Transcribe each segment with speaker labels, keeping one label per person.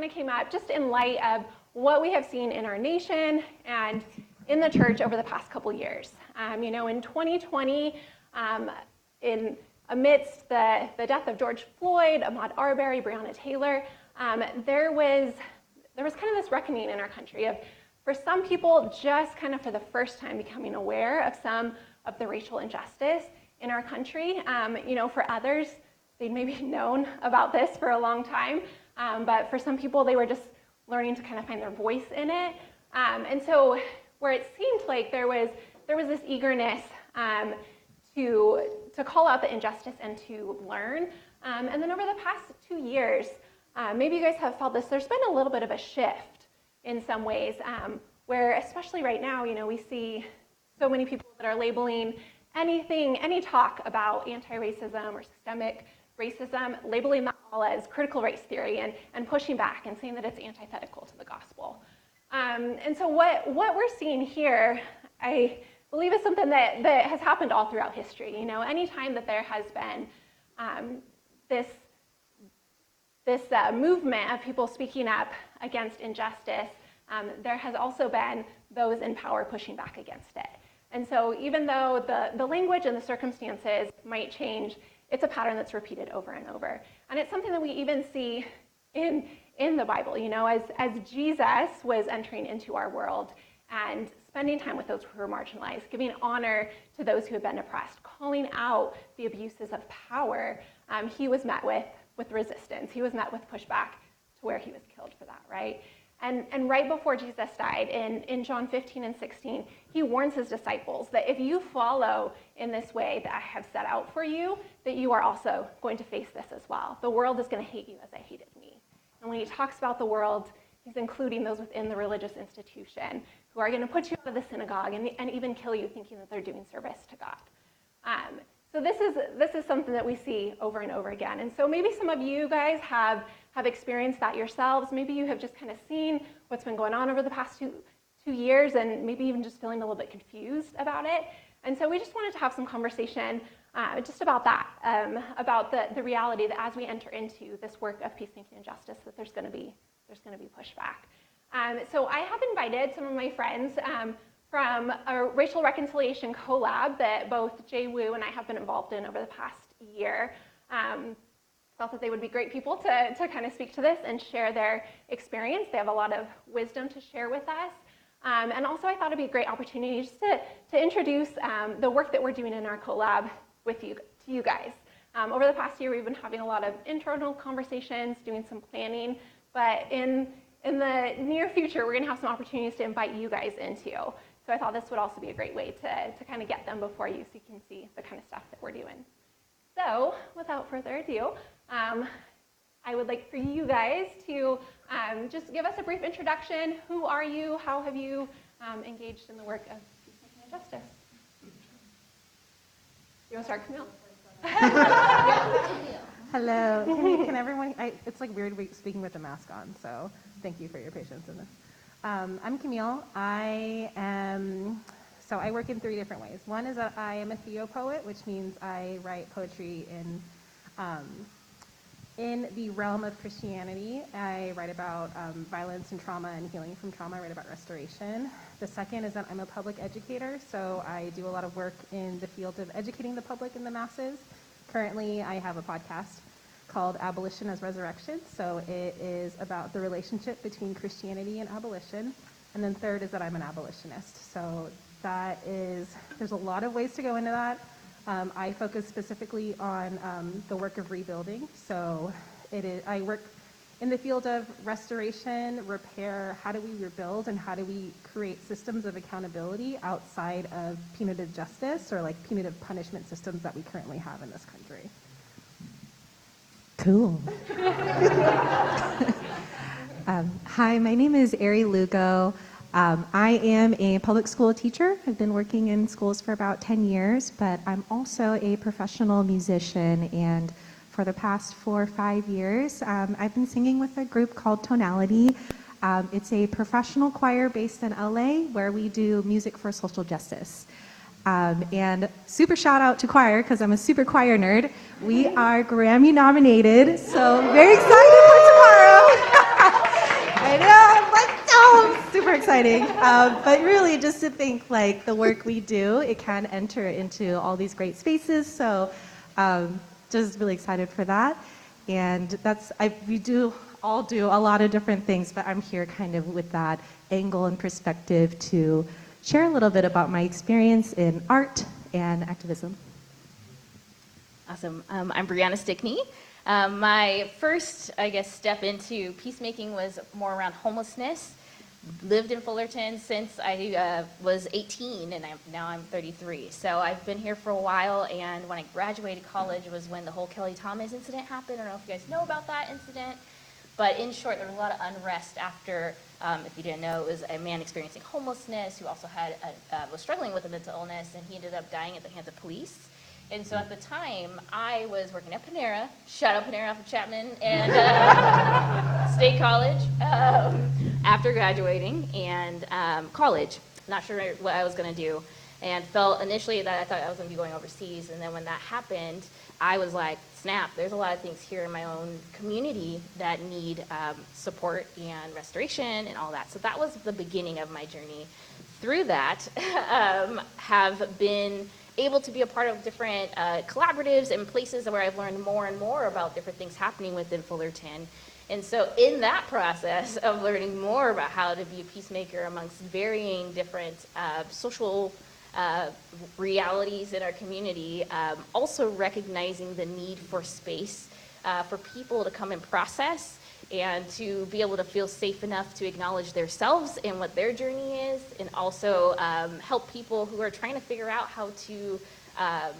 Speaker 1: kind of came up just in light of what we have seen in our nation and in the church over the past couple years. Um, you know, in 2020, um, in amidst the, the death of George Floyd, Ahmaud Arbery, Breonna Taylor, um, there was there was kind of this reckoning in our country of, for some people, just kind of for the first time becoming aware of some of the racial injustice in our country. Um, you know, for others, they'd maybe known about this for a long time, um, but for some people, they were just learning to kind of find their voice in it. Um, and so, where it seemed like there was there was this eagerness um, to to call out the injustice and to learn. Um, and then over the past two years, uh, maybe you guys have felt this. There's been a little bit of a shift in some ways, um, where especially right now, you know, we see so many people that are labeling anything, any talk about anti-racism or systemic racism, labeling that all as critical race theory and, and pushing back and saying that it's antithetical to the gospel. Um, and so what, what we're seeing here, I believe is something that, that has happened all throughout history. You know, anytime that there has been um, this, this uh, movement of people speaking up against injustice, um, there has also been those in power pushing back against it. And so even though the, the language and the circumstances might change, it's a pattern that's repeated over and over. And it's something that we even see in, in the Bible, you know, as, as Jesus was entering into our world and spending time with those who were marginalized, giving honor to those who have been oppressed, calling out the abuses of power, um, he was met with, with resistance. He was met with pushback to where he was killed for that, right? And, and right before Jesus died, in, in John 15 and 16, he warns his disciples that if you follow in this way that I have set out for you, that you are also going to face this as well. The world is going to hate you as I hated me. And when he talks about the world, he's including those within the religious institution who are going to put you out of the synagogue and, and even kill you thinking that they're doing service to God. Um, so this is, this is something that we see over and over again. And so maybe some of you guys have have experienced that yourselves. Maybe you have just kind of seen what's been going on over the past two, two years and maybe even just feeling a little bit confused about it. And so we just wanted to have some conversation uh, just about that, um, about the, the reality that as we enter into this work of peacemaking and justice, that there's going to be there's going to be pushback. Um, so I have invited some of my friends um, from a racial reconciliation collab that both Jay Wu and I have been involved in over the past year. Um, felt that they would be great people to, to kind of speak to this and share their experience. They have a lot of wisdom to share with us. Um, and also, I thought it'd be a great opportunity just to, to introduce um, the work that we're doing in our collab with you, to you guys. Um, over the past year, we've been having a lot of internal conversations, doing some planning, but in, in the near future, we're going to have some opportunities to invite you guys into. So I thought this would also be a great way to, to kind of get them before you so you can see the kind of stuff that we're doing. So, without further ado, um, I would like for you guys to um, just give us a brief introduction. Who are you? How have you um, engaged in the work of justice? You want to start, Camille?
Speaker 2: Hello. Can, can everyone? I, it's like weird speaking with a mask on, so thank you for your patience in this. Um, I'm Camille. I am. So I work in three different ways. One is that I am a theopoet, which means I write poetry in um, in the realm of Christianity, I write about um, violence and trauma and healing from trauma. I write about restoration. The second is that I'm a public educator, so I do a lot of work in the field of educating the public and the masses. Currently, I have a podcast called Abolition as Resurrection, so it is about the relationship between Christianity and abolition. And then third is that I'm an abolitionist. So that is, there's a lot of ways to go into that. Um, I focus specifically on um, the work of rebuilding. So it is, I work in the field of restoration, repair, how do we rebuild and how do we create systems of accountability outside of punitive justice or like punitive punishment systems that we currently have in this country.
Speaker 3: Cool. um, hi, my name is Ari Lugo. Um, I am a public school teacher. I've been working in schools for about 10 years, but I'm also a professional musician. And for the past four or five years, um, I've been singing with a group called Tonality. Um, it's a professional choir based in LA where we do music for social justice. Um, and super shout out to choir because I'm a super choir nerd. We are Grammy nominated, so very excited for tomorrow. Super exciting. Um, but really, just to think like the work we do, it can enter into all these great spaces. So, um, just really excited for that. And that's I, we do all do a lot of different things, but I'm here kind of with that angle and perspective to share a little bit about my experience in art and activism.
Speaker 4: Awesome. Um, I'm Brianna Stickney. Um, my first, I guess, step into peacemaking was more around homelessness. Lived in Fullerton since I uh, was 18, and I'm, now I'm 33. So I've been here for a while. And when I graduated college was when the whole Kelly Thomas incident happened. I don't know if you guys know about that incident, but in short, there was a lot of unrest after. Um, if you didn't know, it was a man experiencing homelessness who also had a, uh, was struggling with a mental illness, and he ended up dying at the hands of police. And so at the time, I was working at Panera, shout out Panera off of Chapman and uh, State College um, after graduating and um, college. Not sure what I was going to do, and felt initially that I thought I was going to be going overseas. And then when that happened, I was like, snap, there's a lot of things here in my own community that need um, support and restoration and all that. So that was the beginning of my journey. Through that, um, have been able to be a part of different uh, collaboratives and places where I've learned more and more about different things happening within Fullerton. And so, in that process of learning more about how to be a peacemaker amongst varying different uh, social uh, realities in our community, um, also recognizing the need for space uh, for people to come and process and to be able to feel safe enough to acknowledge themselves and what their journey is, and also um, help people who are trying to figure out how to. Um,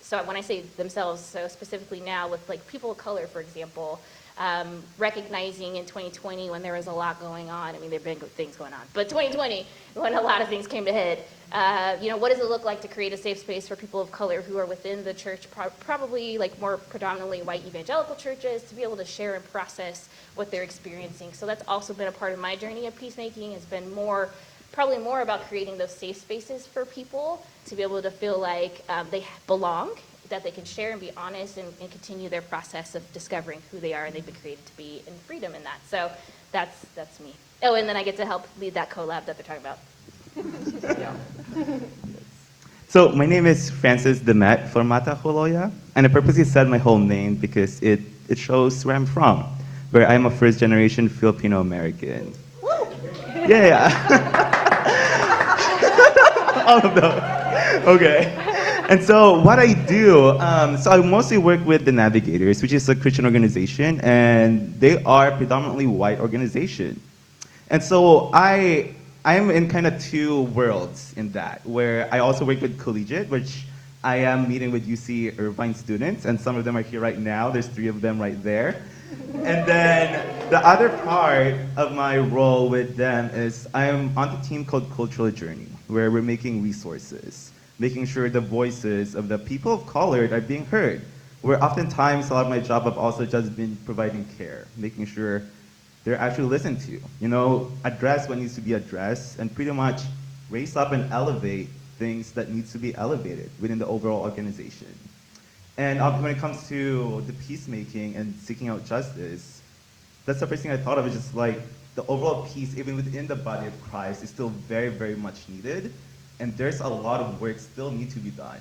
Speaker 4: so when I say themselves, so specifically now with like people of color, for example, um, recognizing in 2020 when there was a lot going on. I mean, there've been things going on, but 2020 when a lot of things came to head. Uh, you know, what does it look like to create a safe space for people of color who are within the church, pro- probably like more predominantly white evangelical churches, to be able to share and process what they're experiencing. So that's also been a part of my journey of peacemaking. Has been more, probably more about creating those safe spaces for people to be able to feel like um, they belong, that they can share and be honest and, and continue their process of discovering who they are and they've been created to be and freedom in that. So that's that's me. Oh, and then I get to help lead that collab that they're talking about.
Speaker 5: So my name is Francis Demet Formata Holoya, and I purposely said my whole name because it, it shows where I'm from, where I'm a first generation Filipino American. Yeah, yeah. All of those. Okay. And so what I do, um, so I mostly work with the Navigators, which is a Christian organization, and they are predominantly white organization. And so I I am in kind of two worlds in that, where I also work with Collegiate, which I am meeting with UC Irvine students, and some of them are here right now. There's three of them right there. And then the other part of my role with them is I am on the team called Cultural Journey, where we're making resources, making sure the voices of the people of color are being heard. Where oftentimes a lot of my job have also just been providing care, making sure they're actually listened to. You know, address what needs to be addressed and pretty much raise up and elevate things that needs to be elevated within the overall organization. And um, when it comes to the peacemaking and seeking out justice, that's the first thing I thought of is just like the overall peace, even within the body of Christ, is still very, very much needed. And there's a lot of work still need to be done.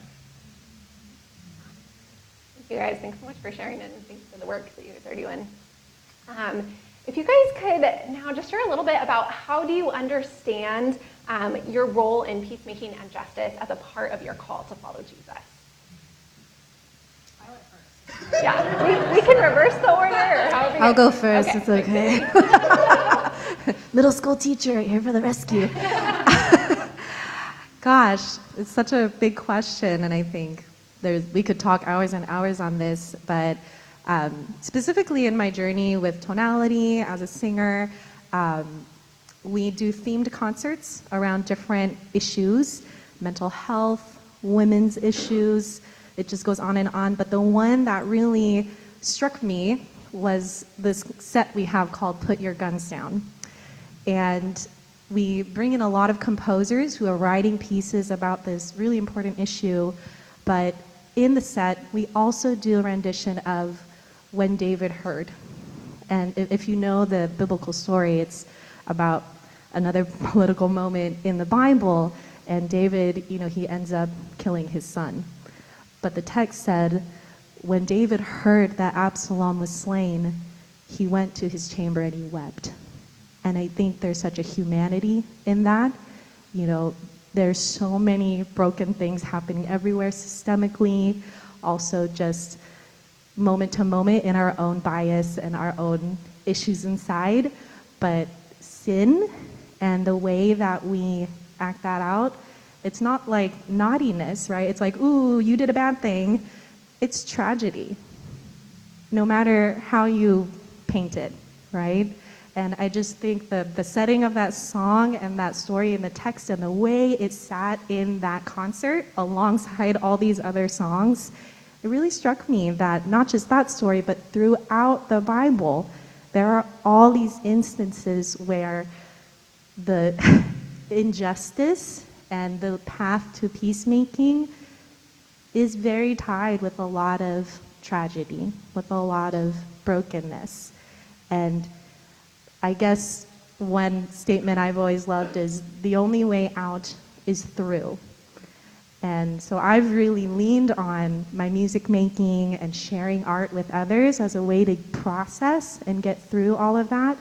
Speaker 1: Thank you guys. Thanks so much for sharing it and thanks for the work that you guys are doing. Um, if you guys could now just share a little bit about how do you understand um, your role in peacemaking and justice as a part of your call to follow Jesus? Yeah, we, we can reverse the order or however you
Speaker 3: I'll go first,
Speaker 1: Okay.
Speaker 3: it's okay. Middle school teacher, here for the rescue. Gosh, it's such a big question, and I think there's, we could talk hours and hours on this, but um, specifically in my journey with tonality as a singer, um, we do themed concerts around different issues mental health, women's issues. It just goes on and on. But the one that really struck me was this set we have called Put Your Guns Down. And we bring in a lot of composers who are writing pieces about this really important issue. But in the set, we also do a rendition of When David Heard. And if you know the biblical story, it's about another political moment in the Bible, and David, you know, he ends up killing his son. But the text said, when David heard that Absalom was slain, he went to his chamber and he wept. And I think there's such a humanity in that. You know, there's so many broken things happening everywhere systemically, also just moment to moment in our own bias and our own issues inside. But sin and the way that we act that out, it's not like naughtiness, right? It's like, ooh, you did a bad thing. It's tragedy, no matter how you paint it, right? And I just think the, the setting of that song and that story and the text and the way it sat in that concert alongside all these other songs, it really struck me that not just that story, but throughout the Bible, there are all these instances where the injustice and the path to peacemaking is very tied with a lot of tragedy, with a lot of brokenness. And I guess one statement I've always loved is the only way out is through. And so I've really leaned on my music making and sharing art with others as a way to process and get through all of that.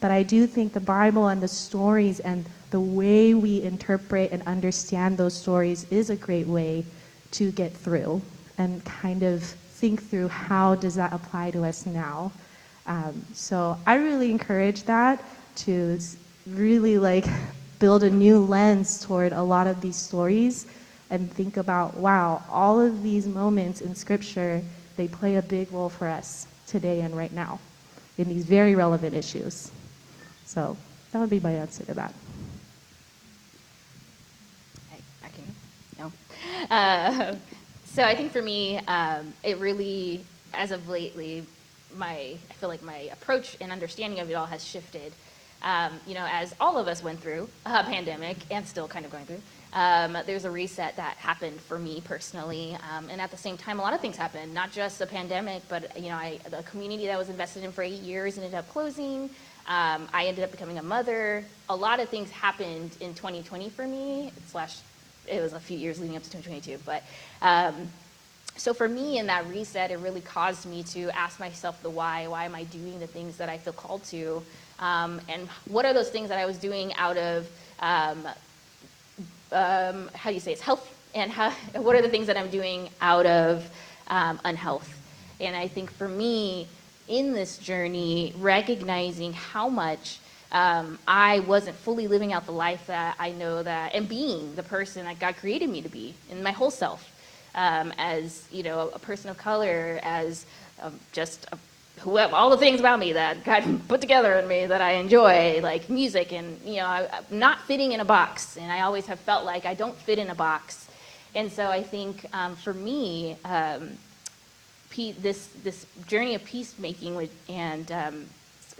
Speaker 3: But I do think the Bible and the stories and the way we interpret and understand those stories is a great way to get through and kind of think through how does that apply to us now. Um, so I really encourage that to really like build a new lens toward a lot of these stories and think about wow all of these moments in scripture they play a big role for us today and right now in these very relevant issues so that would be my answer to that
Speaker 4: I, I no. Uh, so I think for me, um, it really, as of lately, my I feel like my approach and understanding of it all has shifted. Um, you know, as all of us went through a pandemic and still kind of going through, um, there's a reset that happened for me personally, um, and at the same time, a lot of things happened. Not just the pandemic, but you know, I, the community that I was invested in for eight years ended up closing. Um, I ended up becoming a mother. A lot of things happened in 2020 for me. Slash, it was a few years leading up to 2022, but. Um, so for me in that reset, it really caused me to ask myself the why. Why am I doing the things that I feel called to? Um, and what are those things that I was doing out of, um, how do you say it's health? And how, what are the things that I'm doing out of um, unhealth? And I think for me, in this journey, recognizing how much um, I wasn't fully living out the life that I know that, and being the person that God created me to be in my whole self um, as you know a person of color, as um, just a, whoever, all the things about me that God put together in me that I enjoy, like music, and you know, I, I'm not fitting in a box, and I always have felt like I don't fit in a box, and so I think um, for me. Um, this this journey of peacemaking and um,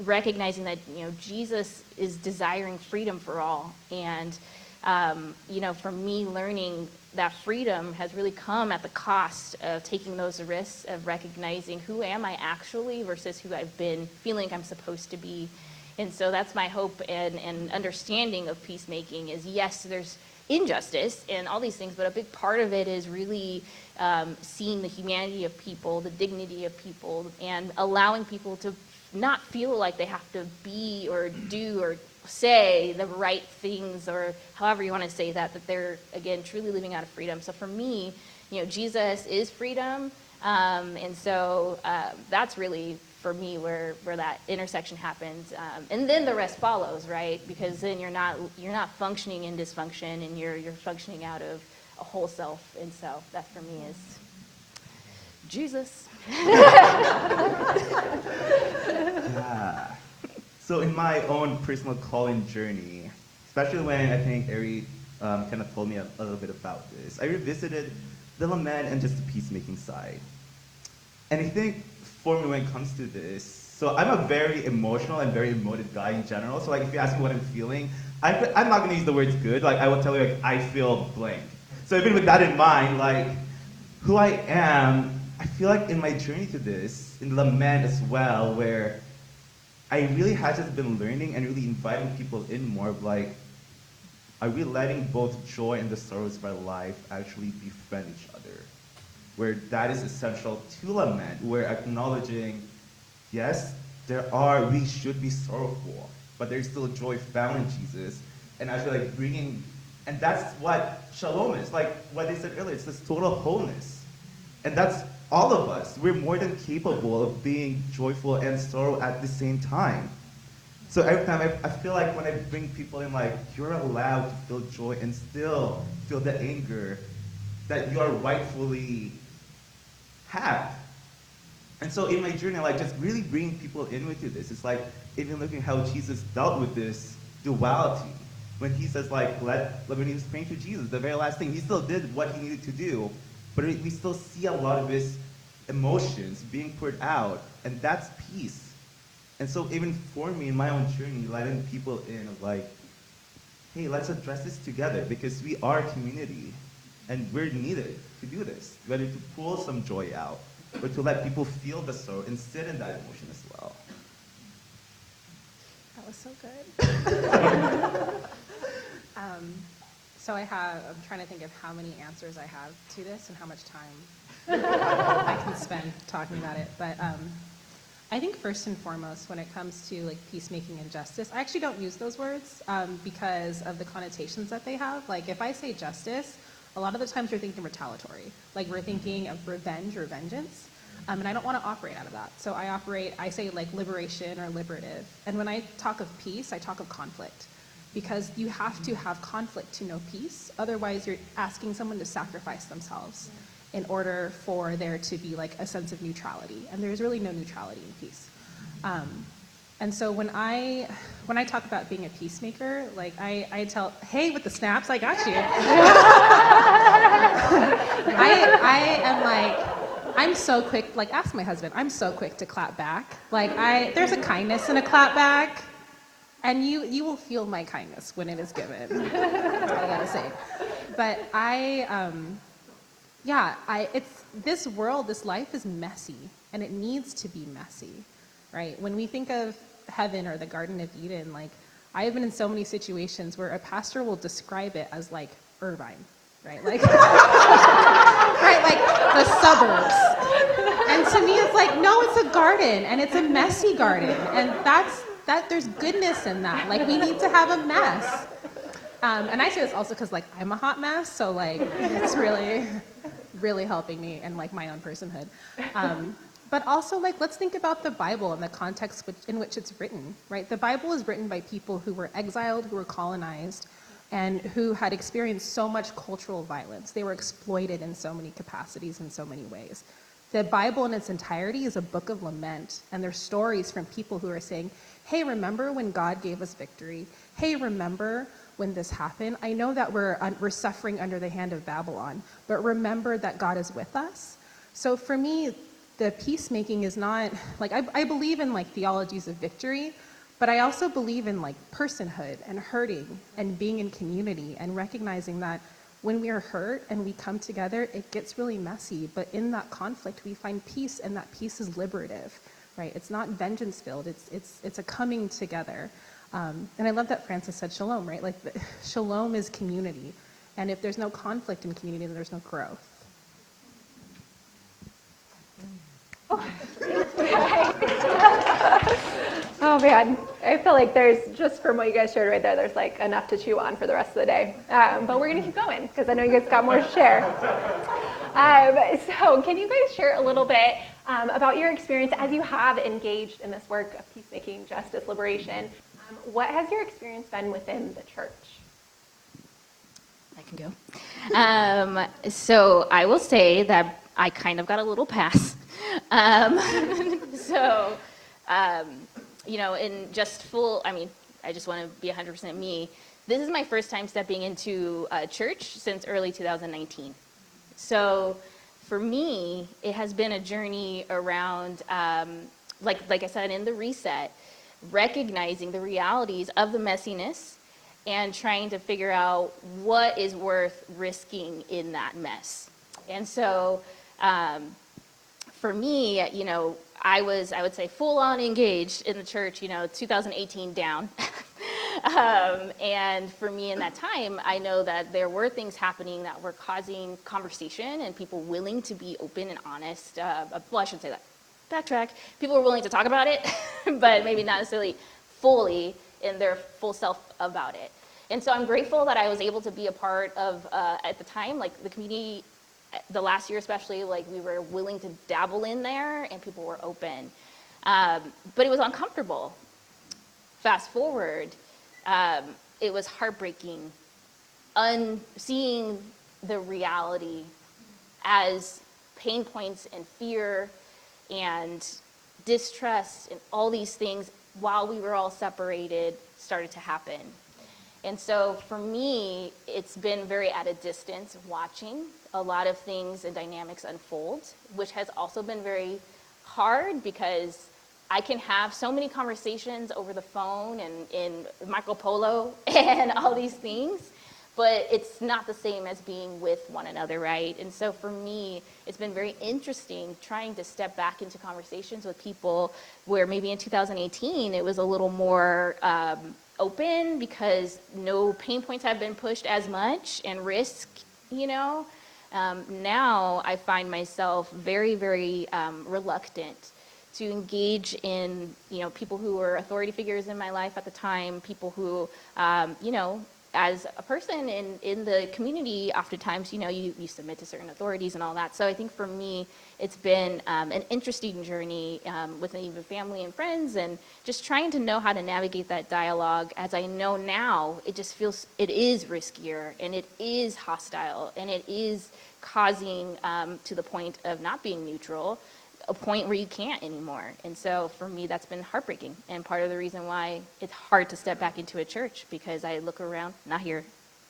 Speaker 4: recognizing that you know Jesus is desiring freedom for all, and um, you know, for me, learning that freedom has really come at the cost of taking those risks of recognizing who am I actually versus who I've been feeling I'm supposed to be. And so that's my hope and, and understanding of peacemaking is yes, there's injustice and all these things, but a big part of it is really um, seeing the humanity of people, the dignity of people, and allowing people to not feel like they have to be or do or say the right things or however you want to say that that they're again truly living out of freedom. So for me you know jesus is freedom um, and so uh, that's really for me where where that intersection happens. Um, and then the rest follows right? Because then you're not you're not functioning in dysfunction and you're you're functioning out of a whole self. And so that for me is jesus.
Speaker 5: Yeah. So in my own personal calling journey, especially when I think Ari um, kind of told me a, a little bit about this, I revisited the lament and just the peacemaking side. And I think for me when it comes to this, so I'm a very emotional and very emotive guy in general. So like if you ask me what I'm feeling, I, I'm not gonna use the words good. Like I will tell you like I feel blank. So even with that in mind, like who I am, I feel like in my journey to this, in lament as well, where I really had just been learning and really inviting people in more of like, are we letting both joy and the sorrows of our life actually befriend each other? Where that is essential to lament, where acknowledging, yes, there are, we should be sorrowful, but there's still joy found in Jesus. And actually like bringing, and that's what shalom is. Like what they said earlier, it's this total wholeness. And that's all of us. We're more than capable of being joyful and sorrow at the same time. So every time I, I feel like when I bring people in, like, you're allowed to feel joy and still feel the anger that you are rightfully have. And so in my journey, like just really bringing people in with you this. It's like even looking how Jesus dealt with this duality. When he says like, let, when he was to Jesus, the very last thing, he still did what he needed to do, but we still see a lot of his emotions being poured out, and that's peace. And so even for me in my own journey, letting people in of like, hey, let's address this together because we are a community and we're needed to do this, whether to pull some joy out or to let people feel the sorrow and sit in that emotion as well.
Speaker 2: That was so good. um, so I have, I'm trying to think of how many answers I have to this and how much time I can spend talking about it. But um, I think first and foremost, when it comes to like peacemaking and justice, I actually don't use those words um, because of the connotations that they have. Like if I say justice, a lot of the times we're thinking retaliatory. Like we're thinking of revenge or vengeance. Um, and I don't want to operate out of that. So I operate, I say like liberation or liberative. And when I talk of peace, I talk of conflict. Because you have to have conflict to know peace. Otherwise, you're asking someone to sacrifice themselves in order for there to be like a sense of neutrality. And there's really no neutrality in peace. Um, and so when I when I talk about being a peacemaker, like I, I tell, hey, with the snaps, I got you. I I am like, I'm so quick. Like ask my husband. I'm so quick to clap back. Like I there's a kindness in a clap back, and you you will feel my kindness when it is given. That's all I gotta say. But I um, yeah, I it's this world, this life is messy, and it needs to be messy right? When we think of heaven or the Garden of Eden, like I have been in so many situations where a pastor will describe it as like Irvine, right? Like, right, like the suburbs. And to me, it's like, no, it's a garden, and it's a messy garden, and that's that. There's goodness in that. Like we need to have a mess. Um, and I say this also because like I'm a hot mess, so like it's really, really helping me and like my own personhood. Um, but also like let's think about the bible and the context which, in which it's written right the bible is written by people who were exiled who were colonized and who had experienced so much cultural violence they were exploited in so many capacities in so many ways the bible in its entirety is a book of lament and there's stories from people who are saying hey remember when god gave us victory? Hey remember when this happened? I know that we're, we're suffering under the hand of babylon but remember that god is with us. So for me the peacemaking is not like I, I believe in like theologies of victory but i also believe in like personhood and hurting and being in community and recognizing that when we are hurt and we come together it gets really messy. But in that conflict we find peace and that peace is liberative right? It's not vengeance filled. It's it's it's a coming together. Um, and i love that francis said shalom right? Like the, shalom is community. And if there's no conflict in community then there's no growth.
Speaker 1: Oh man, I feel like there's just from what you guys shared right there, there's like enough to chew on for the rest of the day. Um, but we're gonna keep going because I know you guys got more to share. Um, so, can you guys share a little bit um, about your experience as you have engaged in this work of peacemaking, justice, liberation? Um, what has your experience been within the church?
Speaker 4: I can go. Um, so I will say that I kind of got a little pass. Um, so, um, you know, in just full, I mean, I just want to be 100% me. This is my first time stepping into a church since early 2019. So for me, it has been a journey around, um, like, like I said, in the reset, recognizing the realities of the messiness and trying to figure out what is worth risking in that mess. And so, um, for me, you know, I was, I would say, full on engaged in the church, you know, 2018 down. um, and for me in that time, I know that there were things happening that were causing conversation and people willing to be open and honest. Uh, well, I shouldn't say that. Backtrack. People were willing to talk about it, but maybe not necessarily fully in their full self about it. And so I'm grateful that I was able to be a part of, uh, at the time, like the community, uh, the last year especially, like we were willing to dabble in there and people were open. Um, but it was uncomfortable. Fast forward, um, it was heartbreaking, un- seeing the reality as pain points and fear and distrust and all these things while we were all separated started to happen. And so for me, it's been very at a distance watching a lot of things and dynamics unfold, which has also been very hard because I can have so many conversations over the phone and in Marco Polo and all these things, but it's not the same as being with one another, right? And so for me, it's been very interesting trying to step back into conversations with people where maybe in 2018 it was a little more um, open because no pain points have been pushed as much and risk, you know. Um, now I find myself very, very um, reluctant to engage in, you know, people who were authority figures in my life at the time, people who, um, you know, as a person in, in the community, oftentimes, you know, you, you submit to certain authorities and all that. So I think for me, it's been um, an interesting journey um, with even family and friends and just trying to know how to navigate that dialogue. As I know now, it just feels, it is riskier and it is hostile and it is causing um, to the point of not being neutral a point where you can't anymore. And so for me, that's been heartbreaking. And part of the reason why it's hard to step back into a church because I look around, not here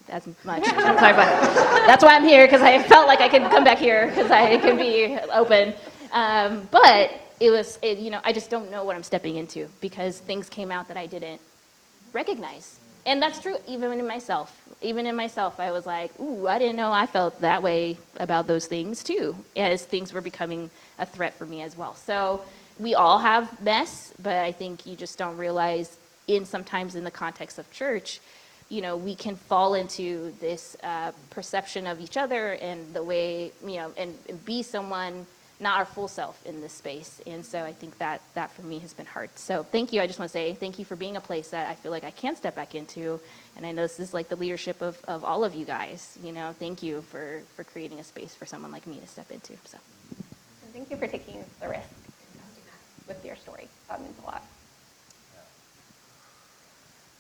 Speaker 4: as much. I'm sorry, but that's why I'm here because I felt like I could come back here because I can be open. Um, but it was, it, you know, I just don't know what I'm stepping into because things came out that I didn't recognize. And that's true even in myself. Even in myself, I was like, ooh, I didn't know I felt that way about those things too, as things were becoming a threat for me as well. So we all have mess, but I think you just don't realize in sometimes in the context of church, you know, we can fall into this uh, perception of each other and the way, you know, and, and be someone not our full self in this space. And so I think that that for me has been hard. So thank you. I just want to say thank you for being a place that I feel like I can step back into. And I know this is like the leadership of, of all of you guys. You know, thank you for, for creating a space for someone like me to step into. So
Speaker 1: thank you for taking the risk with your story. That means a lot.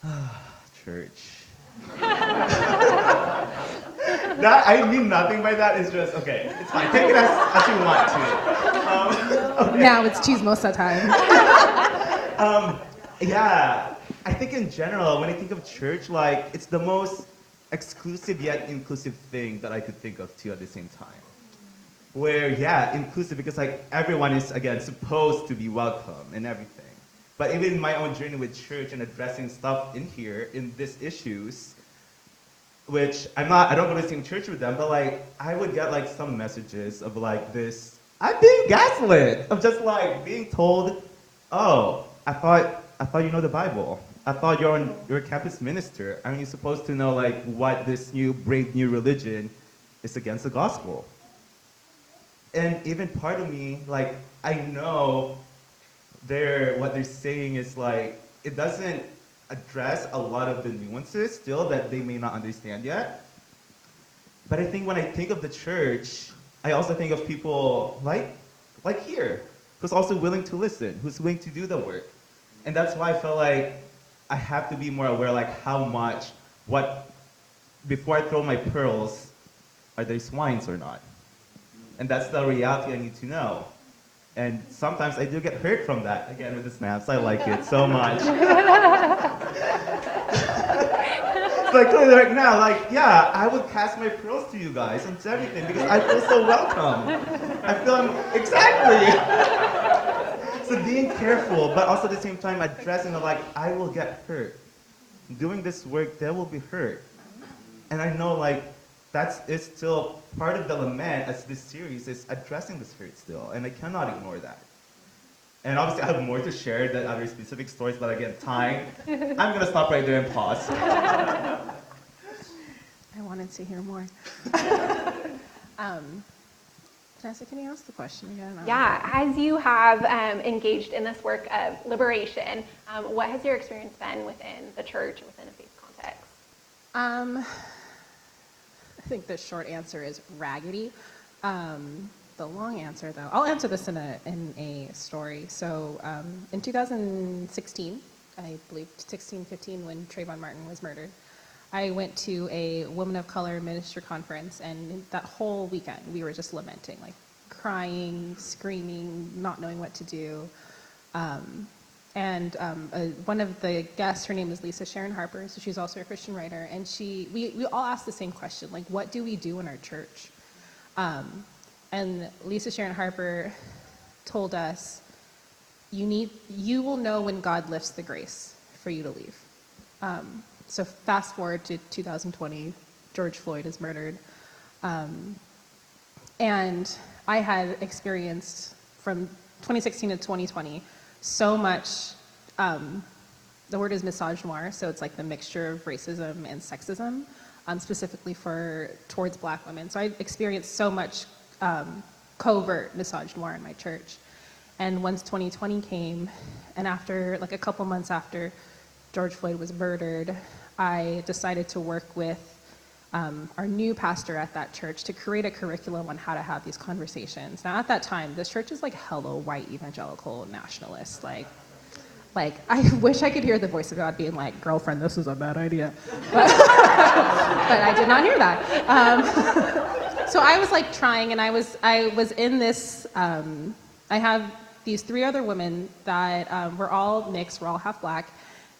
Speaker 5: Church. that I mean nothing by that. It's just okay. It's fine. Take it as, as you want to. Um,
Speaker 2: Now it's chismosa time.
Speaker 5: um, yeah, I think in general, when I think of church, like it's the most exclusive yet inclusive thing that I could think of too at the same time. Where yeah, inclusive because like everyone is again supposed to be welcome and everything. But even my own journey with church and addressing stuff in here in these issues, which I'm not, I don't go to the same church with them, but like I would get like some messages of like this, I'm being gaslit of just like being told, oh, I thought, I thought you know the Bible. I thought you're on, you're a campus minister. Aren't you supposed to know like what this new brave new religion is against the gospel? And even part of me, like I know they're what they're saying is like it doesn't address a lot of the nuances still that they may not understand yet. But I think when I think of the church, I also think of people like like here, who's also willing to listen, who's willing to do the work. And that's why I feel like I have to be more aware like how much what before I throw my pearls, are they swines or not? And that's the reality I need to know. And sometimes I do get hurt from that. Again, with the snaps, I like it so much. like clearly right now, like, yeah, I would cast my pearls to you guys and to everything because I feel so welcome. I feel I'm, exactly. so being careful, but also at the same time addressing the like, I will get hurt. Doing this work, there will be hurt. And I know like that's it's still part of the lament as this series is addressing the spirit still, and I cannot ignore that. And obviously, I have more to share than other specific stories, but again, time. I'm gonna stop right there and pause.
Speaker 2: I wanted to hear more. um, Vanessa, can you ask the question again?
Speaker 1: Yeah, as you have um, engaged in this work of liberation, um, what has your experience been within the church, within a faith context?
Speaker 2: Um, I think the short answer is raggedy. Um, the long answer, though, I'll answer this in a in a story. So, um, in 2016, I believe 16, 15, when Trayvon Martin was murdered, I went to a Women of Color Minister conference, and that whole weekend we were just lamenting, like crying, screaming, not knowing what to do. Um, and um, uh, one of the guests, her name is Lisa Sharon Harper, so she's also a Christian writer, and she, we, we all asked the same question, like, what do we do in our church? Um, and Lisa Sharon Harper told us, you need, you will know when God lifts the grace for you to leave. Um, so fast forward to 2020, George Floyd is murdered. Um, and I had experienced from 2016 to 2020 so much, um, the word is misogynoir, so it's like the mixture of racism and sexism, um, specifically for towards black women. So I experienced so much um, covert misogynoir in my church. And once 2020 came, and after like a couple months after George Floyd was murdered, I decided to work with um, our new pastor at that church to create a curriculum on how to have these conversations. Now, at that time, this church is like hello white evangelical nationalist. Like, like I wish I could hear the voice of God being like, "Girlfriend, this is a bad idea," but, but I did not hear that. Um, so I was like trying, and I was I was in this. Um, I have these three other women that um, we're all mixed, we're all half black,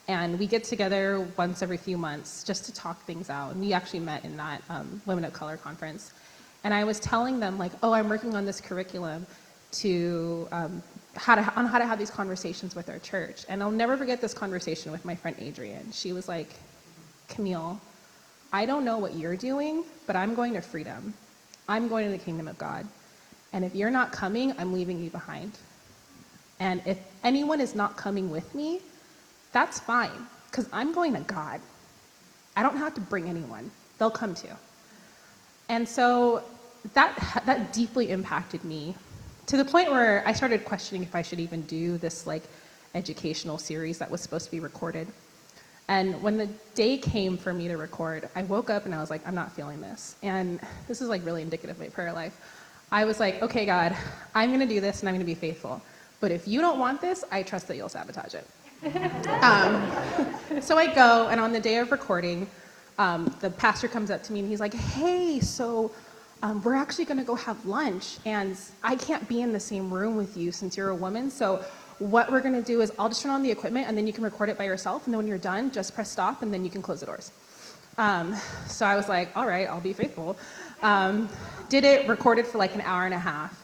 Speaker 2: and we get together once every few months just to talk things out. And we actually met in that um, Women of Color conference. And I was telling them like, oh, I'm working on this curriculum to um, how to on how to have these conversations with our church. And I'll never forget this conversation with my friend Adrienne. She was like, Camille, I don't know what you're doing, but I'm going to freedom. I'm going to the kingdom of God. And if you're not coming, I'm leaving you behind. And if anyone is not coming with me, that's fine, because I'm going to God. I don't have to bring anyone, they'll come too. And so that, that deeply impacted me to the point where I started questioning if I should even do this like educational series that was supposed to be recorded. And when the day came for me to record, I woke up and I was like, I'm not feeling this. And this is like really indicative of my prayer life. I was like, okay, God, I'm going to do this and I'm going to be faithful. But if you don't want this, I trust that you'll sabotage it. Um, so I go, and on the day of recording, um, the pastor comes up to me and he's like, hey, so um, we're actually going to go have lunch, and I can't be in the same room with you since you're a woman. So what we're going to do is I'll just turn on the equipment, and then you can record it by yourself. And then when you're done, just press stop, and then you can close the doors. Um, so I was like, all right, I'll be faithful. Um, did it, recorded for like an hour and a half.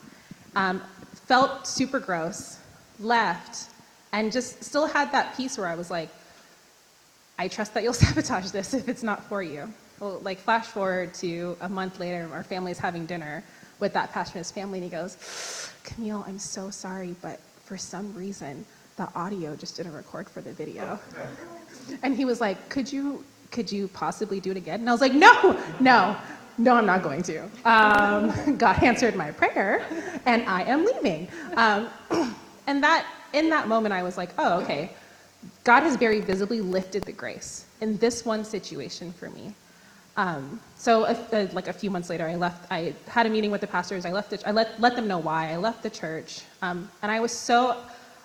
Speaker 2: Um, felt super gross, left, and just still had that piece where I was like, I trust that you'll sabotage this if it's not for you. Well, like flash forward to a month later, our family's having dinner with that pastor and his family, and he goes, Camille, I'm so sorry, but for some reason, the audio just didn't record for the video. And he was like, could you, could you possibly do it again? And I was like, no, no, no, I'm not going to. Um, God answered my prayer, and I am leaving. Um, and that, in that moment, I was like, oh, okay. God has very visibly lifted the grace in this one situation for me. Um, so, a, a, like a few months later, I left. I had a meeting with the pastors. I left. The, I let let them know why I left the church, um, and I was so,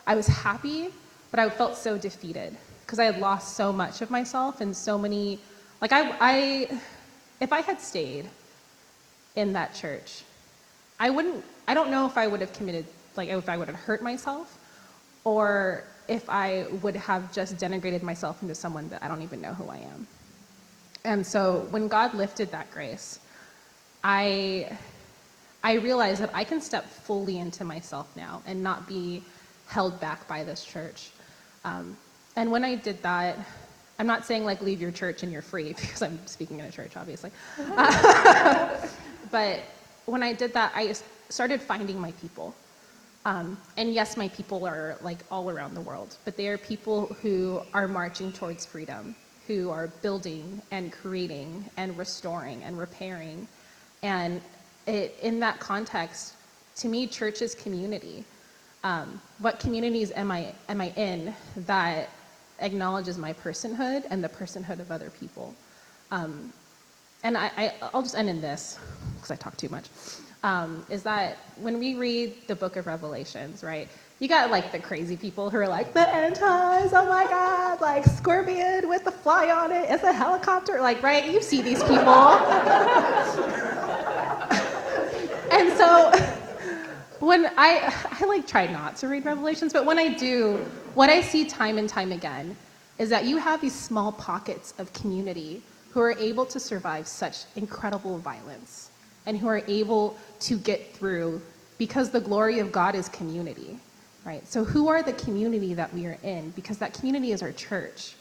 Speaker 2: I was happy, but I felt so defeated because I had lost so much of myself and so many. Like I, I, if I had stayed in that church, I wouldn't. I don't know if I would have committed. Like if I would have hurt myself, or if I would have just denigrated myself into someone that I don't even know who I am. And so when God lifted that grace, I, I realized that I can step fully into myself now and not be held back by this church. Um, and when I did that, I'm not saying like leave your church and you're free because I'm speaking in a church, obviously. but when I did that, I started finding my people. Um, and yes, my people are like all around the world, but they are people who are marching towards freedom, who are building and creating and restoring and repairing. And it, in that context, to me, church is community. Um, what communities am I, am I in that acknowledges my personhood and the personhood of other people? Um, and I, I, I'll just end in this because I talk too much. Um, is that when we read the book of Revelations, right? You got like the crazy people who are like, the end times, oh my God, like scorpion with the fly on it, it's a helicopter, like, right? You see these people. and so when I, I like try not to read Revelations, but when I do, what I see time and time again is that you have these small pockets of community who are able to survive such incredible violence and who are able to get through because the glory of God is community, right? So, who are the community that we are in? Because that community is our church,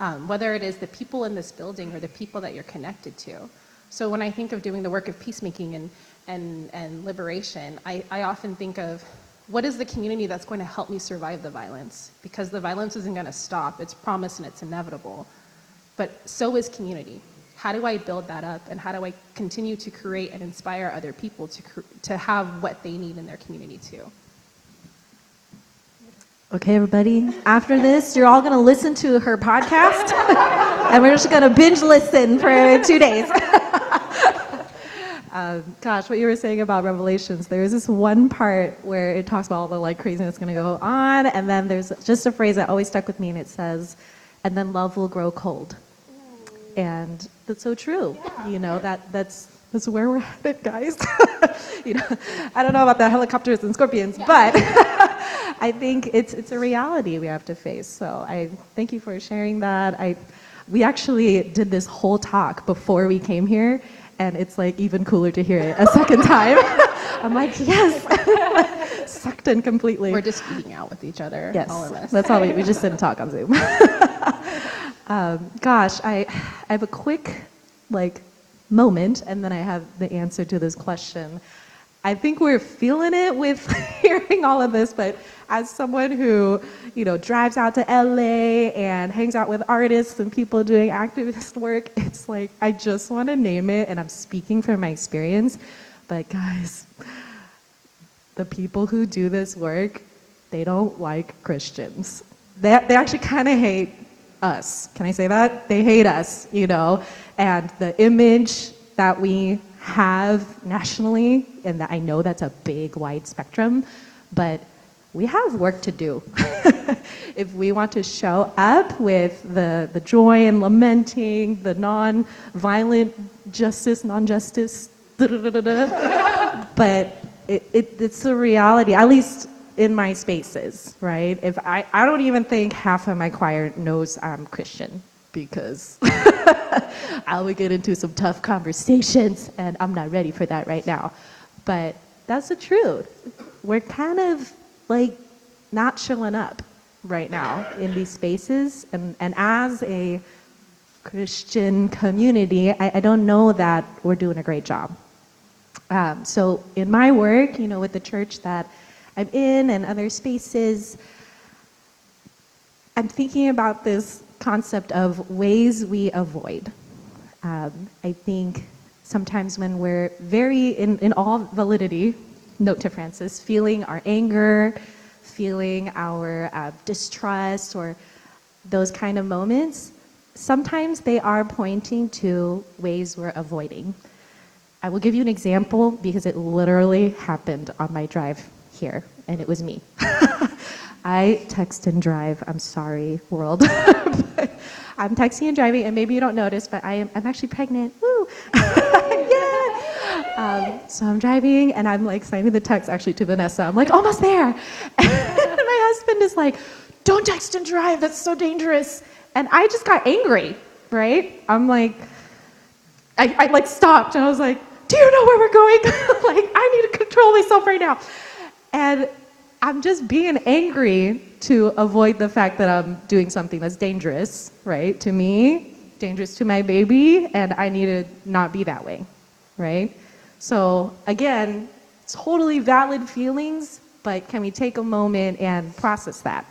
Speaker 2: um, whether it is the people in this building or the people that you're connected to. So, when I think of doing the work of peacemaking and, and, and liberation, I, I often think of what is the community that's going to help me survive the violence? Because the violence isn't going to stop, it's promised and it's inevitable. But so is community. How do I build that up? And how do I continue to create and inspire other people to, to have what they need in their community too?
Speaker 3: Okay, everybody. After this, you're all going to listen to her podcast, and we're just going to binge listen for two days. um, gosh, what you were saying about Revelations, there's this one part where it talks about all the like craziness going to go on, and then there's just a phrase that always stuck with me, and it says, "And then love will grow cold." And that's so true. You know that that's that's where we're headed, guys. you know, I don't know about the helicopters and scorpions, but I think it's it's a reality we have to face. So I thank you for sharing that. I we actually did this whole talk before we came here, and it's like even cooler to hear it a second time. I'm like, yes, sucked in completely.
Speaker 2: We're just eating out with each other,
Speaker 3: Yes,
Speaker 2: all of us.
Speaker 3: that's all we, we just didn't talk on Zoom. Um, gosh, I, I have a quick like moment, and then I have the answer to this question. I think we're feeling it with hearing all of this, but as someone who, you know, drives out to LA and hangs out with artists and people doing activist work, it's like I just want to name it, and I'm speaking from my experience. But guys, the people who do this work, they don't like Christians. They, they actually kind of hate us. Can I say that? They hate us, you know? And the image that we have nationally, and I know that's a big, wide spectrum, but we have work to do. if we want to show up with the, the joy and lamenting, the non-violent justice, non-justice, but it, it, it's a reality, at least in my spaces, right? If I, I don't even think half of my choir knows I'm Christian because I would get into some tough conversations and I'm not ready for that right now. But that's the truth. We're kind of like not showing up right now in these spaces. And, and as a Christian community, I, I don't know that we're doing a great job. Um, so in my work, you know, with the church that I'm in and other spaces, I'm thinking about this concept of ways we avoid. Um, I think sometimes when we're very, in, in all validity, note to Francis, feeling our anger, feeling our uh, distrust, or those kind of moments, sometimes they are pointing to ways we're avoiding. I will give you an example because it literally happened on my drive here, and it was me. I text and drive. I'm sorry, world. I'm texting and driving, and maybe you don't notice, but I am, I'm actually pregnant. Woo! yeah! Um, so I'm driving, and I'm like sending the text actually to Vanessa. I'm like, almost there. And my husband is like, don't text and drive. That's so dangerous. And I just got angry, right? I'm like, I, I like stopped, and I was like, do you know where we're going? like, I need to control myself right now. And I'm just being angry to avoid the fact that I'm doing something that's dangerous, right? To me, dangerous to my baby, and I need to not be that way, right? So again, totally valid feelings, but can we take a moment and process that?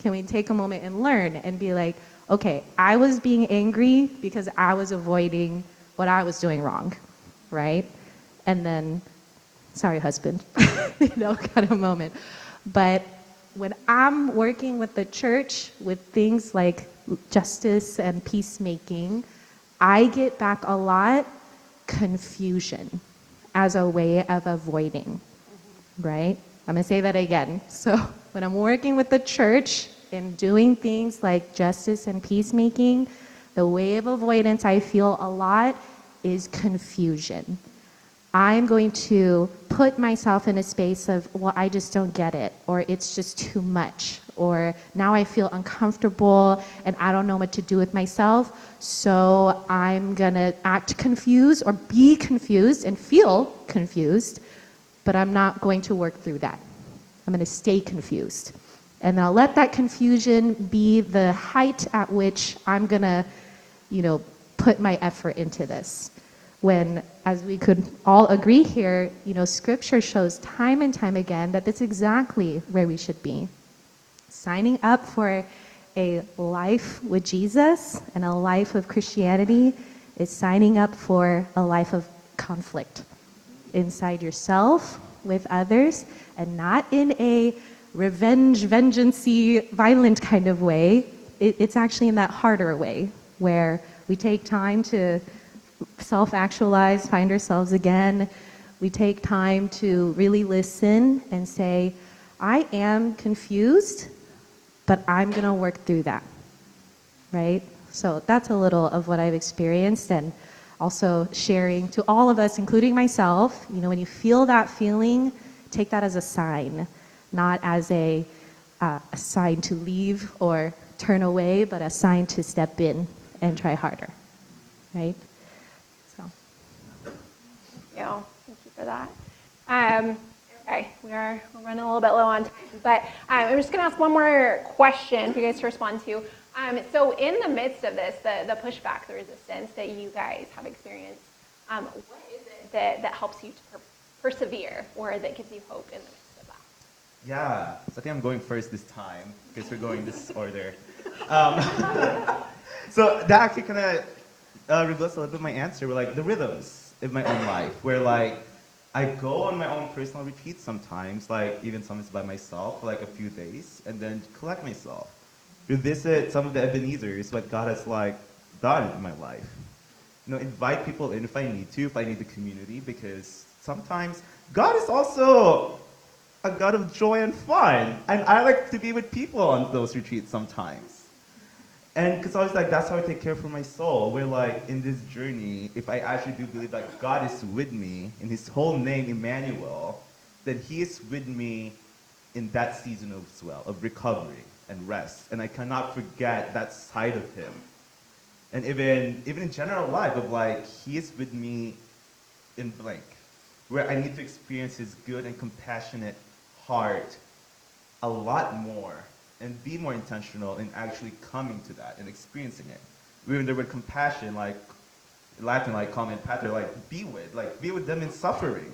Speaker 3: Can we take a moment and learn and be like, okay, I was being angry because I was avoiding what I was doing wrong, right? And then, sorry, husband, you know, kind of moment. But when I'm working with the church with things like justice and peacemaking, I get back a lot confusion as a way of avoiding right? I'm to say that again. So, when I'm working with the church and doing things like justice and peacemaking, the way of avoidance I feel a lot is confusion. I'm going to put myself in a space of, well, I just don't get it, or it's just too much, or now I feel uncomfortable and I don't know what to do with myself, so I'm gonna act confused or be confused and feel confused but I'm not going to work through that. I'm going to stay confused. And I'll let that confusion be the height at which I'm going to, you know, put my effort into this. When, as we could all agree here, you know, scripture shows time and time again that that's exactly where we should be. Signing up for a life with Jesus and a life of Christianity is signing up for a life of conflict inside yourself with others and not in a revenge vengeancey violent kind of way it, it's actually in that harder way where we take time to self-actualize find ourselves again we take time to really listen and say i am confused but i'm going to work through that right? So that's a little of what I've experienced and also sharing to all of us, including myself. You know, when you feel that feeling, take that as a sign, not as a, uh, a sign to leave or turn away, but a sign to step in and try harder, right?
Speaker 1: Thank you for that. Um, okay, we are we're running a little bit low on time, but um, I'm just going to ask one more question for you guys to respond to. Um, so, in the midst of this, the, the pushback, the resistance that you guys have experienced, um, what is it that, that helps you to per- persevere or that gives you hope in the midst of that?
Speaker 5: Yeah, so I think I'm going first this time because we're going this order. Um, so that actually kind of uh, reveals a little bit my answer. We're like the rhythms in my own life, where like I go on my own personal retreats sometimes, like even sometimes by myself for like a few days, and then collect myself, revisit some of the Ebenezer's, what God has like done in my life. You know, invite people in if I need to, if I need the community, because sometimes God is also a God of joy and fun. And I like to be with people on those retreats sometimes. And because I was like, that's how I take care for my soul. We're like, in this journey, if I actually do believe that God is with me in his whole name, Emmanuel, then he is with me in that season as well, of recovery and rest. And I cannot forget that side of him. And even, even in general life, of like, he is with me in blank, where I need to experience his good and compassionate heart a lot more and be more intentional in actually coming to that and experiencing it. Even the word compassion, like Latin, like common pater, like be with, like be with them in suffering.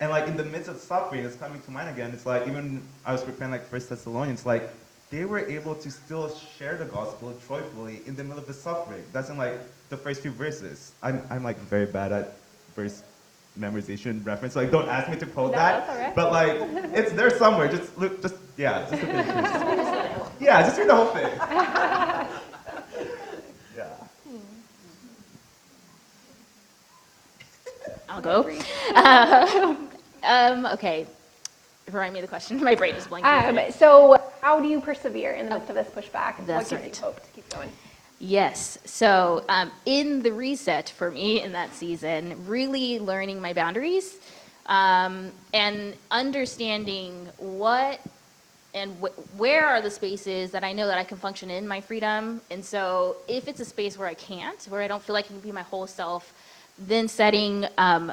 Speaker 5: And like in the midst of suffering, it's coming to mind again. It's like even I was preparing like First Thessalonians, like they were able to still share the gospel joyfully in the middle of the suffering. That's in like the first few verses. I'm I'm like very bad at verse memorization reference. Like don't ask me to quote
Speaker 1: No,
Speaker 5: that.
Speaker 1: that's all right.
Speaker 5: But like it's there somewhere. Just look just yeah, just a bit. yeah, just read the whole thing. yeah.
Speaker 4: I'll go. Um, um, okay. Remind me of the question. My brain is blanking.
Speaker 1: Um, so, how do you persevere in the midst of this pushback?
Speaker 4: That's
Speaker 1: what gives
Speaker 4: right.
Speaker 1: you hope to keep going?
Speaker 4: Yes. So, um, in the reset for me in that season, really learning my boundaries um, and understanding what and wh- where are the spaces that I know that I can function in my freedom. And so, if it's a space where I can't, where I don't feel like I can be my whole self, then setting um,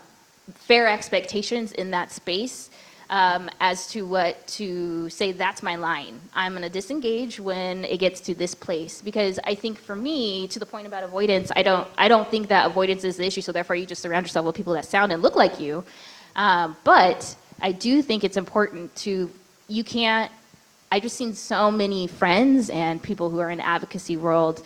Speaker 4: fair expectations in that space um, as to what to say that's my line. I'm going to disengage when it gets to this place because I think for me, to the point about avoidance, I don't I don't think that avoidance is the issue. So therefore, you just surround yourself with people that sound and look like you. Um, but I do think it's important to you can't. I just seen so many friends and people who are in advocacy world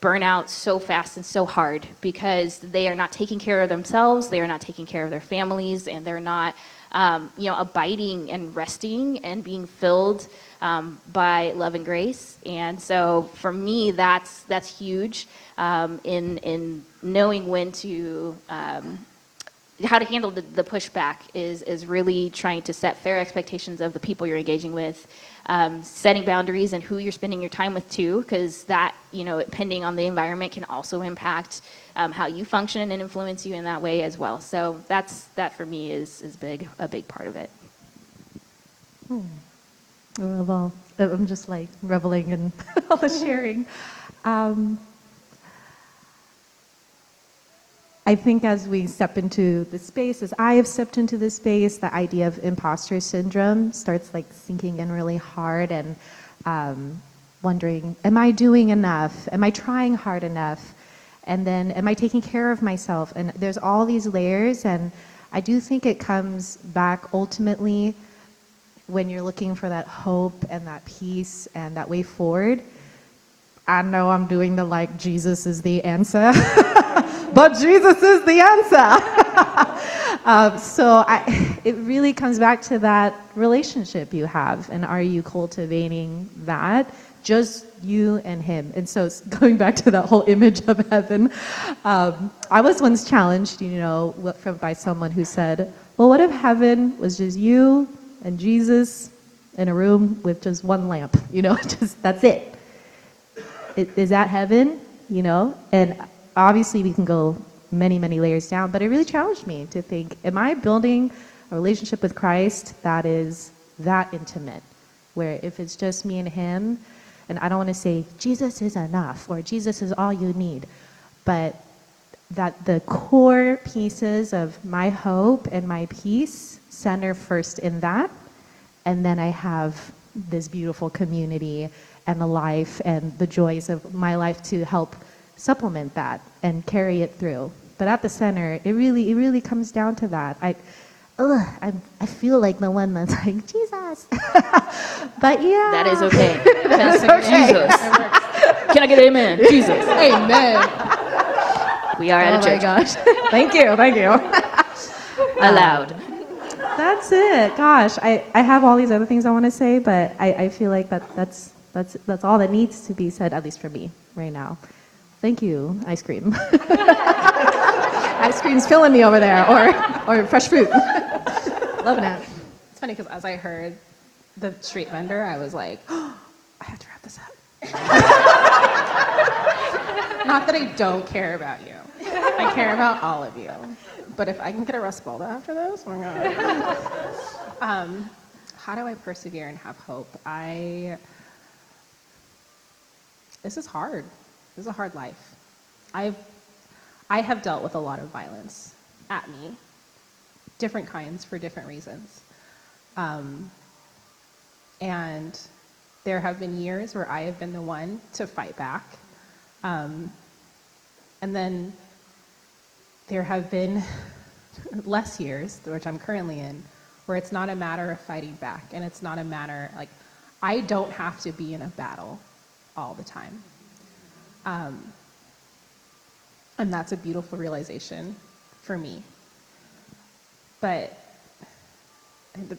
Speaker 4: burn out so fast and so hard because they are not taking care of themselves, they are not taking care of their families, and they're not, um, you know, abiding and resting and being filled um, by love and grace. And so, for me, that's that's huge um, in in knowing when to. Um, how to handle the, the pushback is is really trying to set fair expectations of the people you're engaging with, um, setting boundaries and who you're spending your time with too, because that you know, depending on the environment, can also impact um, how you function and influence you in that way as well. So that's that for me is is big a big part of it.
Speaker 3: Oh, Well, I'm just like reveling in all the sharing. Um, I think as we step into the space, as I have stepped into this space, the idea of imposter syndrome starts like sinking in really hard and um, wondering, am I doing enough? Am I trying hard enough? And then, am I taking care of myself? And there's all these layers, and I do think it comes back ultimately when you're looking for that hope and that peace and that way forward. I know I'm doing the like Jesus is the answer, but Jesus is the answer. um, so I, it really comes back to that relationship you have, and are you cultivating that? Just you and Him. And so going back to that whole image of heaven. Um, I was once challenged, you know, from by someone who said, "Well, what if heaven was just you and Jesus in a room with just one lamp? You know, just that's it." Is that heaven you know and obviously we can go many many layers down but it really challenged me to think am i building a relationship with christ that is that intimate? Where if it's just me and him and i don't want to say jesus is enough or jesus is all you need but that the core pieces of my hope and my peace center first in that and then I have this beautiful community and the life and the joys of my life to help supplement that and carry it through. But at the center, it really, it really comes down to that. I, ugh, I, I feel like the one that's like Jesus, but yeah,
Speaker 4: That is okay. Jesus. Can I get an amen? Jesus.
Speaker 2: Amen.
Speaker 4: We are at
Speaker 3: Oh
Speaker 4: a
Speaker 3: my gosh! thank you, thank you.
Speaker 4: Allowed.
Speaker 3: That's it. Gosh, I, I have all these other things I want to say, but I, I feel like that that's that's that's all that needs to be said, at least for me right now. Thank you, ice cream. ice cream's filling me over there, or or fresh fruit. Loving it.
Speaker 2: It's funny because as I heard the street vendor, I was like, oh, I have to wrap this up. Not that I don't care about you. I care about all of you. But if I can get a Rust Balda after this, oh my god. um, how do I persevere and have hope? I. This is hard. This is a hard life. I've, I have dealt with a lot of violence at me, different kinds for different reasons. Um, and there have been years where I have been the one to fight back. Um, and then there have been less years, which I'm currently in, where it's not a matter of fighting back. And it's not a matter, like, I don't have to be in a battle all the time. Um, and that's a beautiful realization for me. But the,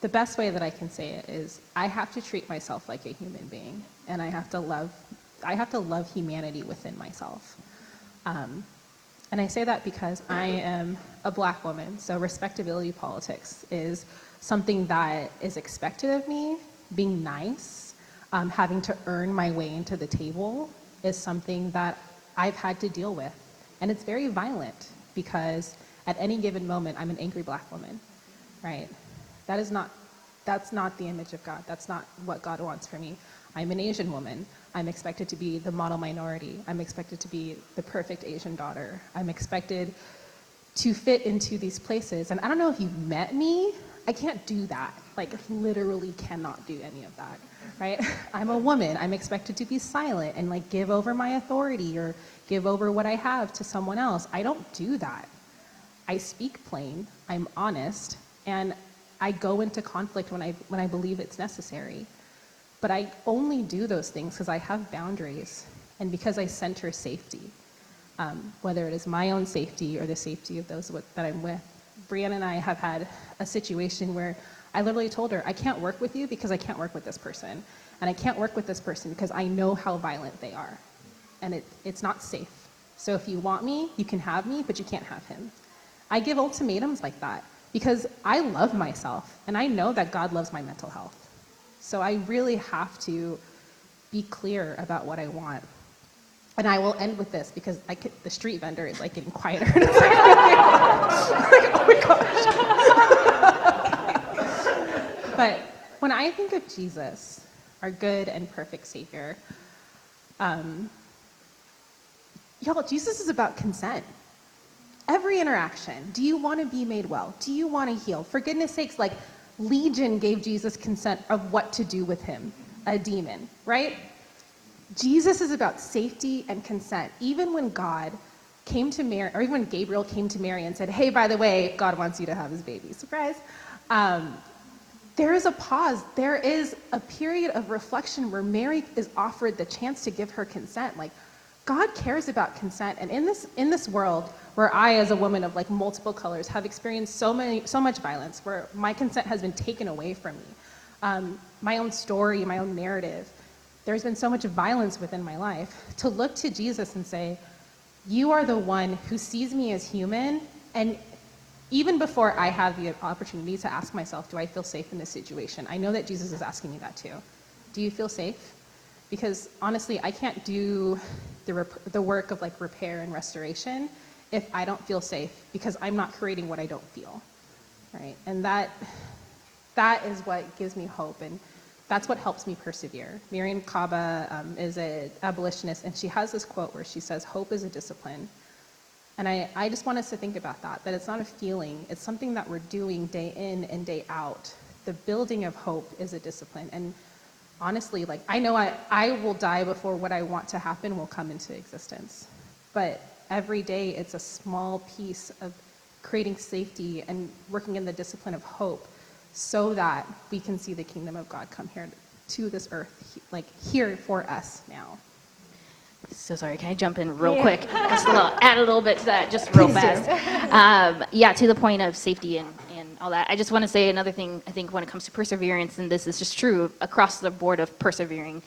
Speaker 2: the best way that I can say it is I have to treat myself like a human being, and I have to love, I have to love humanity within myself. Um, and I say that because I am a black woman, so respectability politics is something that is expected of me. Being nice, um, having to earn my way into the table is something that I've had to deal with. And it's very violent because at any given moment, I'm an angry black woman, right? That is not, that's not the image of God. That's not what God wants for me. I'm an Asian woman. I'm expected to be the model minority. I'm expected to be the perfect Asian daughter. I'm expected to fit into these places. And I don't know if you've met me, I can't do that. Like, literally cannot do any of that, right? I'm a woman. I'm expected to be silent and like give over my authority or give over what I have to someone else. I don't do that. I speak plain, I'm honest, and I go into conflict when I, when I believe it's necessary. But I only do those things because I have boundaries and because I center safety, um, whether it is my own safety or the safety of those with, that I'm with. Brianna and I have had a situation where I literally told her, I can't work with you because I can't work with this person. And I can't work with this person because I know how violent they are. And it, it's not safe. So if you want me, you can have me, but you can't have him. I give ultimatums like that because I love myself and I know that God loves my mental health. So I really have to be clear about what I want. And I will end with this because could, the street vendor is like getting quieter. Like, oh my gosh. But when I think of Jesus, our good and perfect Savior, um, y'all, Jesus is about consent every interaction. Do you want to be made well? Do you want to heal? For goodness sakes, like Legion gave Jesus consent of what to do with him, a demon, right? Jesus is about safety and consent. Even when God came to Mary, or even when Gabriel came to Mary and said, hey, by the way, God wants you to have his baby, surprise. Um, there is a pause. There is a period of reflection where Mary is offered the chance to give her consent. Like, God cares about consent. And in this, in this world, where I, as a woman of like multiple colors, have experienced so many, so much violence, where my consent has been taken away from me. Um, my own story, my own narrative. There's been so much violence within my life. To look to Jesus and say, "You are the one who sees me as human," and even before I have the opportunity to ask myself, "Do I feel safe in this situation?" I know that Jesus is asking me that too. Do you feel safe? Because honestly, I can't do the, rep- the work of like repair and restoration if I don't feel safe because I'm not creating what I don't feel, right? And that that is what gives me hope and that's what helps me persevere. Mariame Kaba um, is an abolitionist and she has this quote where she says, hope is a discipline. And I, I just want us to think about that, that it's not a feeling, it's something that we're doing day in and day out. The building of hope is a discipline. And honestly, like I know I, I will die before what I want to happen will come into existence. But every day it's a small piece of creating safety and working in the discipline of hope so that we can see the kingdom of God come here to this earth, like here for us now.
Speaker 4: So sorry, can I jump in real
Speaker 1: Yeah.
Speaker 4: quick? Just a little, add a little bit to that, just real fast. Um, yeah, to the point of safety and, and all that. I just want to say another thing. I think when it comes to perseverance, and this is just true across the board of persevering,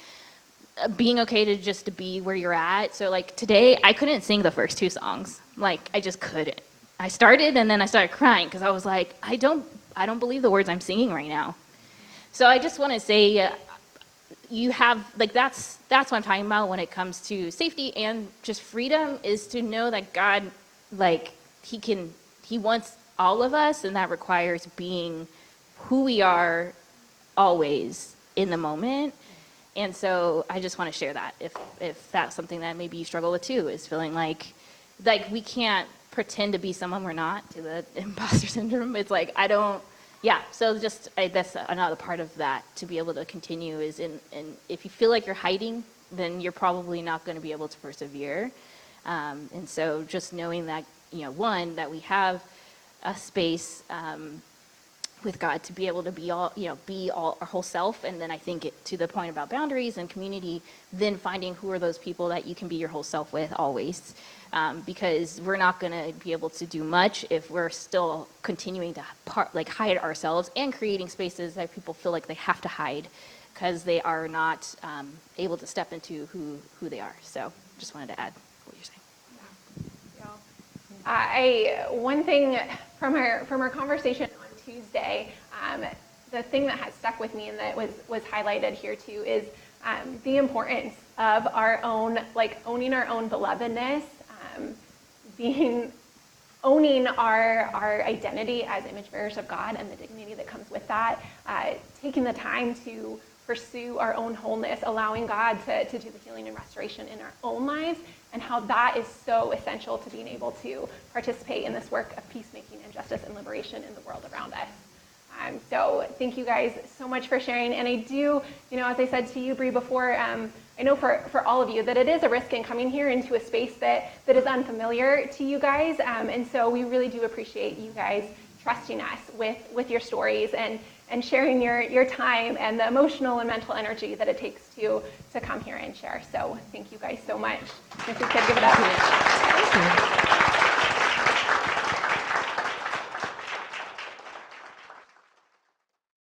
Speaker 4: uh, being okay to just to be where you're at. So like today, I couldn't sing the first two songs. Like I just couldn't. I started and then I started crying because I was like, I don't, I don't believe the words I'm singing right now. So I just want to say, uh, you have like that's that's what I'm talking about when it comes to safety and just freedom is to know that God like he can he wants all of us and that requires being who we are always in the moment. And so I just want to share that if if that's something that maybe you struggle with too is feeling like like we can't pretend to be someone we're not to the imposter syndrome. It's like I don't yeah, so just I, that's another part of that to be able to continue is in, in if you feel like you're hiding, then you're probably not going to be able to persevere. Um, and so just knowing that you know one that we have a space um, with God to be able to be all you know be all our whole self, and then I think it, to the point about boundaries and community, then finding who are those people that you can be your whole self with always um, because we're not going to be able to do much if we're still continuing to part, like hide ourselves and creating spaces that people feel like they have to hide because they are not um, able to step into who, who they are. So just wanted to add what you're saying.
Speaker 1: I one thing from our from our conversation on Tuesday, um, the thing that has stuck with me and that was was highlighted here too is um, the importance of our own like owning our own belovedness, um, being owning our our identity as image bearers of God and the dignity that comes with that, uh, taking the time to pursue our own wholeness, allowing God to, to do the healing and restoration in our own lives, and how that is so essential to being able to participate in this work of peacemaking and justice and liberation in the world around us. Um, so thank you guys so much for sharing. And I do, you know, as I said to you, Bree, before, um, I know for, for all of you that it is a risk in coming here into a space that, that is unfamiliar to you guys. Um, and so we really do appreciate you guys trusting us with, with your stories and, and sharing your, your time and the emotional and mental energy that it takes to, to come here and share. So thank you guys so much. We could give it up.
Speaker 3: Thank you.